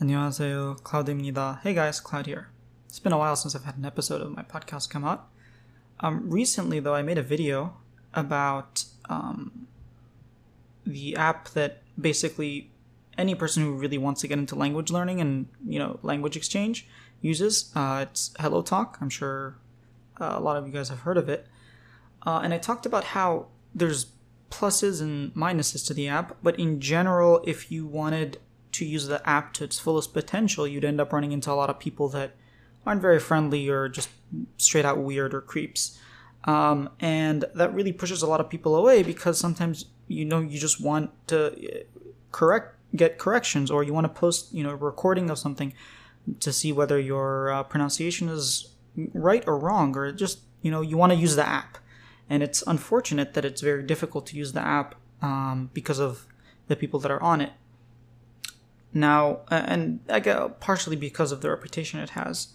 안녕하세요, Cloud입니다. Hey guys, Cloud here. It's been a while since I've had an episode of my podcast come out. Um, recently, though, I made a video about um, the app that basically any person who really wants to get into language learning and you know language exchange uses. Uh, it's HelloTalk. I'm sure uh, a lot of you guys have heard of it. Uh, and I talked about how there's pluses and minuses to the app, but in general, if you wanted to use the app to its fullest potential, you'd end up running into a lot of people that aren't very friendly or just straight out weird or creeps. Um, and that really pushes a lot of people away because sometimes you know you just want to uh, correct get corrections or you want to post you know a recording of something to see whether your uh, pronunciation is right or wrong or just you know you want to use the app and it's unfortunate that it's very difficult to use the app um, because of the people that are on it now and I get partially because of the reputation it has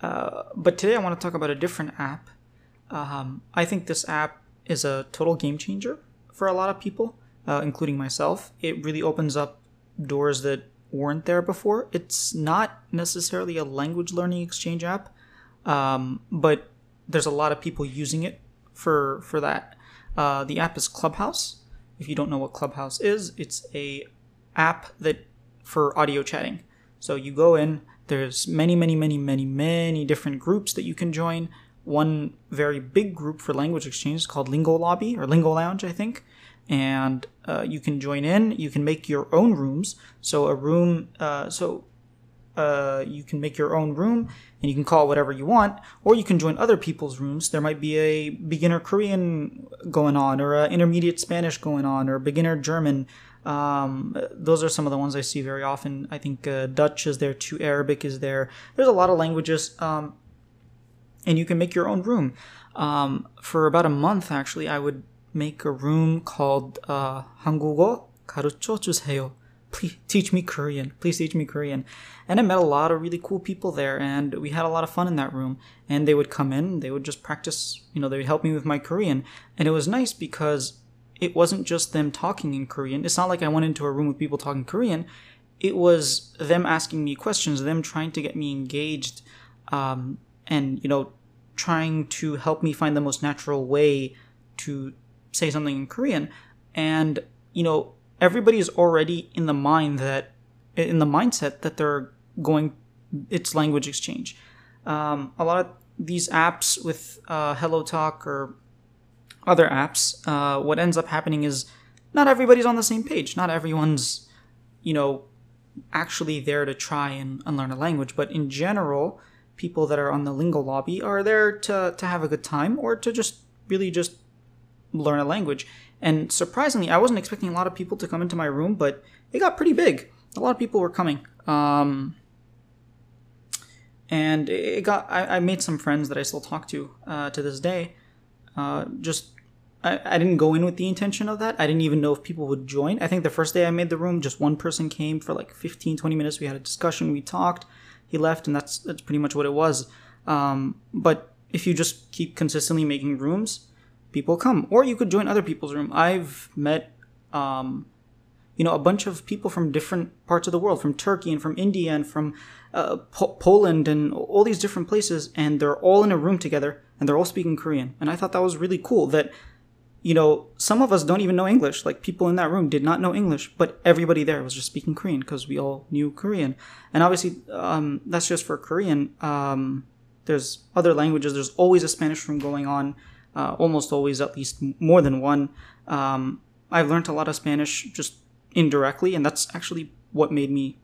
uh, but today I want to talk about a different app um, I think this app is a total game changer for a lot of people, uh, including myself. It really opens up doors that weren't there before. It's not necessarily a language learning exchange app, um, but there's a lot of people using it for for that. Uh, the app is Clubhouse. If you don't know what Clubhouse is, it's a app that for audio chatting. So you go in. There's many, many, many, many, many different groups that you can join one very big group for language exchange is called Lingo Lobby or Lingo Lounge, I think. And uh, you can join in. You can make your own rooms. So a room, uh, so uh, you can make your own room and you can call whatever you want, or you can join other people's rooms. There might be a beginner Korean going on, or an intermediate Spanish going on, or beginner German. Um, those are some of the ones I see very often. I think uh, Dutch is there too, Arabic is there. There's a lot of languages. Um, and you can make your own room. Um, for about a month, actually, I would make a room called uh, 한국어 가르쳐 주세요. Please teach me Korean. Please teach me Korean. And I met a lot of really cool people there, and we had a lot of fun in that room. And they would come in, they would just practice, you know, they would help me with my Korean. And it was nice because it wasn't just them talking in Korean. It's not like I went into a room with people talking Korean. It was them asking me questions, them trying to get me engaged, um, and you know trying to help me find the most natural way to say something in Korean. And, you know, everybody is already in the mind that, in the mindset that they're going, it's language exchange. Um, a lot of these apps with uh, HelloTalk or other apps, uh, what ends up happening is not everybody's on the same page. Not everyone's, you know, actually there to try and, learn a language. But in general, people that are on the lingo lobby are there to, to have a good time or to just really just learn a language. And surprisingly, I wasn't expecting a lot of people to come into my room, but it got pretty big. A lot of people were coming. Um, and it got, I, I, made some friends that I still talk to uh, to this day. Uh, just, I, I didn't go in with the intention of that. I didn't even know if people would join. I think the first day I made the room, just one person came for like 15, 20 minutes. We had a discussion, we talked he left, and that's that's pretty much what it was. Um, but if you just keep consistently making rooms, people come, or you could join other people's room. I've met, um, you know, a bunch of people from different parts of the world, from Turkey and from India and from uh, po- Poland and all these different places, and they're all in a room together and they're all speaking Korean. And I thought that was really cool. That you know, some of us don't even know English. Like people in that room did not know English, but everybody there was just speaking Korean because we all knew Korean. And obviously, um, that's just for Korean. Um, there's other languages. There's always a Spanish room going on. Uh, almost always, at least more than one. Um, I've learned a lot of Spanish just indirectly, and that's actually what made me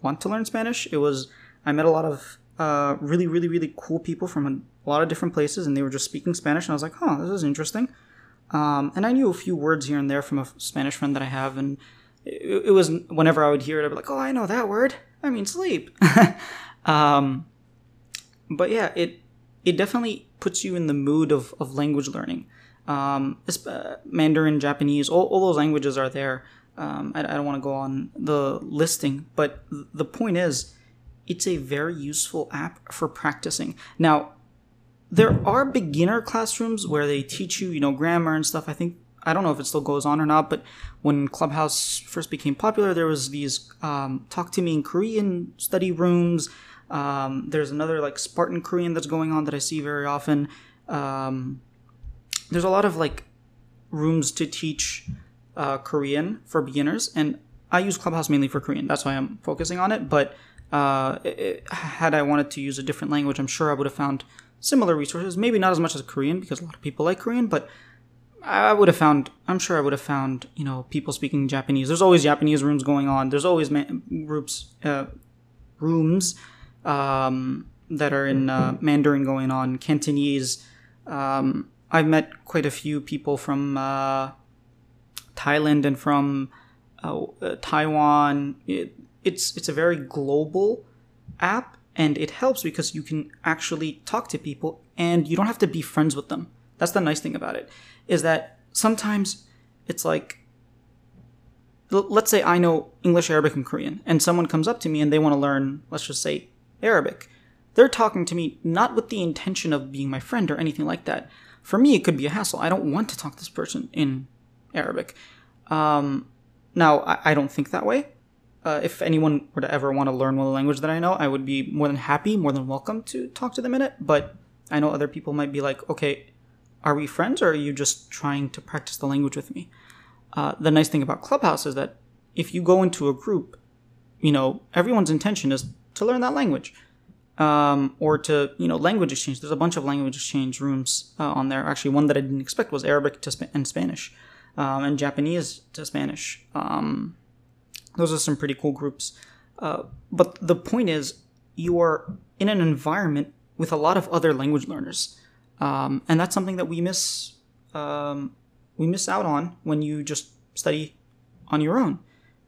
want to learn Spanish. It was I met a lot of uh, really, really, really cool people from a lot of different places, and they were just speaking Spanish, and I was like, "Huh, this is interesting." Um, and I knew a few words here and there from a Spanish friend that I have, and it, it was whenever I would hear it, I'd be like, "Oh, I know that word. I mean, sleep." um, but yeah, it it definitely puts you in the mood of, of language learning. Um, uh, Mandarin, Japanese, all, all those languages are there. Um, I, I don't want to go on the listing, but the point is, it's a very useful app for practicing. Now, there are beginner classrooms where they teach you, you know, grammar and stuff. I think I don't know if it still goes on or not, but when Clubhouse first became popular, there was these um, talk to me in Korean study rooms. Um, there's another like Spartan Korean that's going on that I see very often. Um, there's a lot of like rooms to teach uh, Korean for beginners, and I use Clubhouse mainly for Korean. That's why I'm focusing on it. But uh, it, had I wanted to use a different language, I'm sure I would have found similar resources. Maybe not as much as Korean because a lot of people like Korean, but I would have found. I'm sure I would have found. You know, people speaking Japanese. There's always Japanese rooms going on. There's always groups, uh, rooms um, that are in uh, Mandarin going on. Cantonese. Um, I've met quite a few people from uh, Thailand and from uh, Taiwan. It, it's it's a very global app, and it helps because you can actually talk to people, and you don't have to be friends with them. That's the nice thing about it, is that sometimes it's like let's say I know English, Arabic, and Korean, and someone comes up to me and they want to learn, let's just say, Arabic. They're talking to me not with the intention of being my friend or anything like that. For me, it could be a hassle. I don't want to talk to this person in Arabic. Um, now, I, I, don't think that way. Uh, if anyone were to ever want to learn one language that I know, I would be more than happy, more than welcome to talk to them in it. But I know other people might be like, okay, are we friends or are you just trying to practice the language with me? Uh, the nice thing about Clubhouse is that if you go into a group, you know, everyone's intention is to learn that language. Um, or to you know language exchange. There's a bunch of language exchange rooms uh, on there. Actually, one that I didn't expect was Arabic to Sp- and Spanish um, and Japanese to Spanish. Um, those are some pretty cool groups. Uh, but the point is, you are in an environment with a lot of other language learners, um, and that's something that we miss. Um, we miss out on when you just study on your own.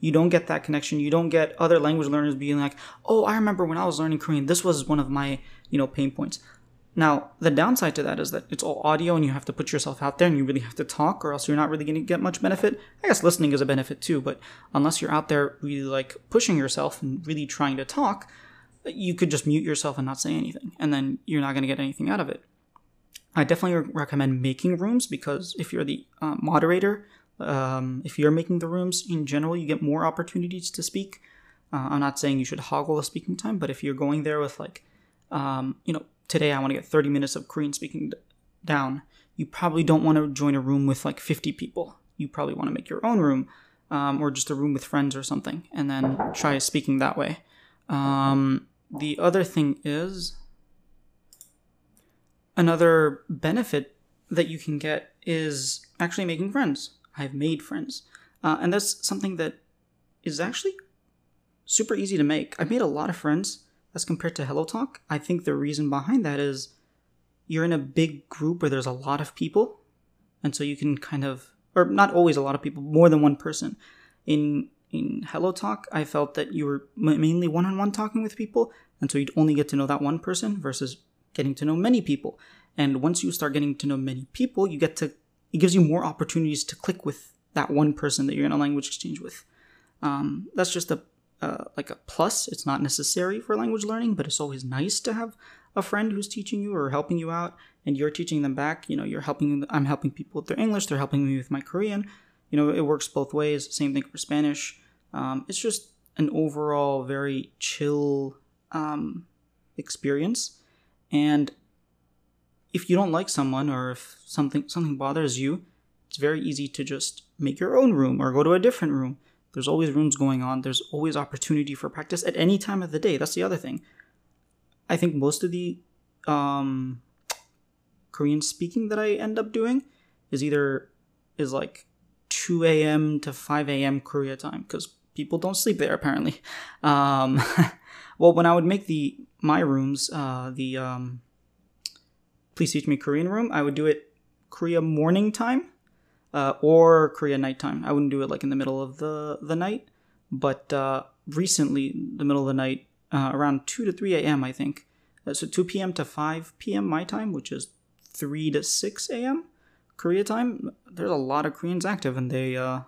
You don't get that connection. You don't get other language learners being like, "Oh, I remember when I was learning Korean. This was one of my, you know, pain points." Now, the downside to that is that it's all audio and you have to put yourself out there and you really have to talk or else you're not really going to get much benefit. I guess listening is a benefit too, but unless you're out there really like pushing yourself and really trying to talk, you could just mute yourself and not say anything and then you're not going to get anything out of it. I definitely recommend making rooms because if you're the uh, moderator, um, if you're making the rooms in general, you get more opportunities to speak. Uh, I'm not saying you should hoggle the speaking time, but if you're going there with like, um, you know, today I want to get 30 minutes of Korean speaking down, you probably don't want to join a room with like 50 people. You probably want to make your own room um, or just a room with friends or something and then try speaking that way. Um, the other thing is another benefit that you can get is actually making friends. I've made friends. Uh, and that's something that is actually super easy to make. I've made a lot of friends as compared to Hello Talk. I think the reason behind that is you're in a big group where there's a lot of people, and so you can kind of, or not always a lot of people, more than one person. In in Hello Talk, I felt that you were mainly one on one talking with people, and so you'd only get to know that one person versus getting to know many people. And once you start getting to know many people, you get to it gives you more opportunities to click with that one person that you're in a language exchange with. Um, that's just a uh, like a plus. It's not necessary for language learning, but it's always nice to have a friend who's teaching you or helping you out, and you're teaching them back. You know, you're helping. I'm helping people with their English. They're helping me with my Korean. You know, it works both ways. Same thing for Spanish. Um, it's just an overall very chill um, experience, and if you don't like someone or if something something bothers you, it's very easy to just make your own room or go to a different room there's always rooms going on. There's always opportunity for practice at any time of the day. That's the other thing. I think most of the um, Korean speaking that I end up doing is either is like 2 a.m. to 5 a.m. Korea time because people don't sleep there apparently. Um, well, when I would make the my rooms, uh, the um, please teach me Korean room, I would do it Korea morning time uh, or Korea nighttime. I wouldn't do it like in the middle of the the night, but uh, recently, the middle of the night, uh, around two to three a.m. I think. Uh, so two p.m. to five p.m. my time, which is three to six a.m. Korea time. There's a lot of Koreans active, and they, uh,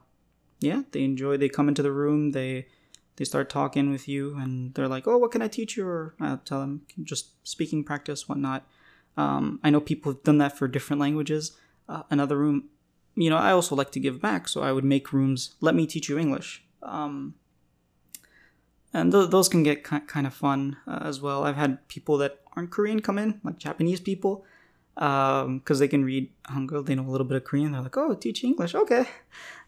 yeah, they enjoy. They come into the room. They they start talking with you, and they're like, "Oh, what can I teach you?" Or I tell them just speaking practice, whatnot. Um, I know people have done that for different languages. Uh, another room you know, I also like to give back, so I would make rooms. Let me teach you English. Um, and th- those can get ki- kind of fun uh, as well. I've had people that aren't Korean come in, like Japanese people, because um, they can read Hangul, they know a little bit of Korean. They're like, "Oh, teach English, okay."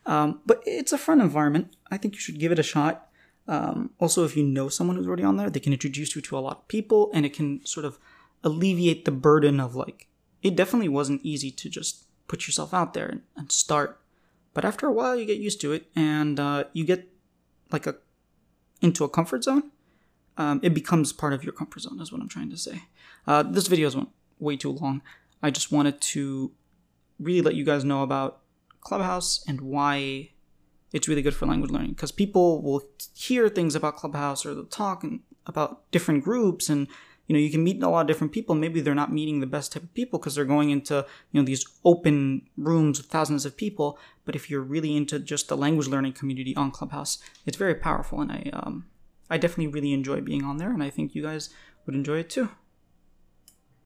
Um, but it's a fun environment. I think you should give it a shot. Um, also, if you know someone who's already on there, they can introduce you to a lot of people, and it can sort of alleviate the burden of like. It definitely wasn't easy to just put yourself out there and, and start, but after a while, you get used to it, and uh, you get like a into a comfort zone. Um, it becomes part of your comfort zone. Is what I'm trying to say. Uh, this video is way too long. I just wanted to really let you guys know about Clubhouse and why it's really good for language learning because people will hear things about Clubhouse or they'll talk about different groups and you know you can meet a lot of different people. Maybe they're not meeting the best type of people because they're going into you know these open rooms with thousands of people. But if you're really into just the language learning community on clubhouse it's very powerful. And i um i definitely really enjoy being on there. And i think you guys would enjoy it too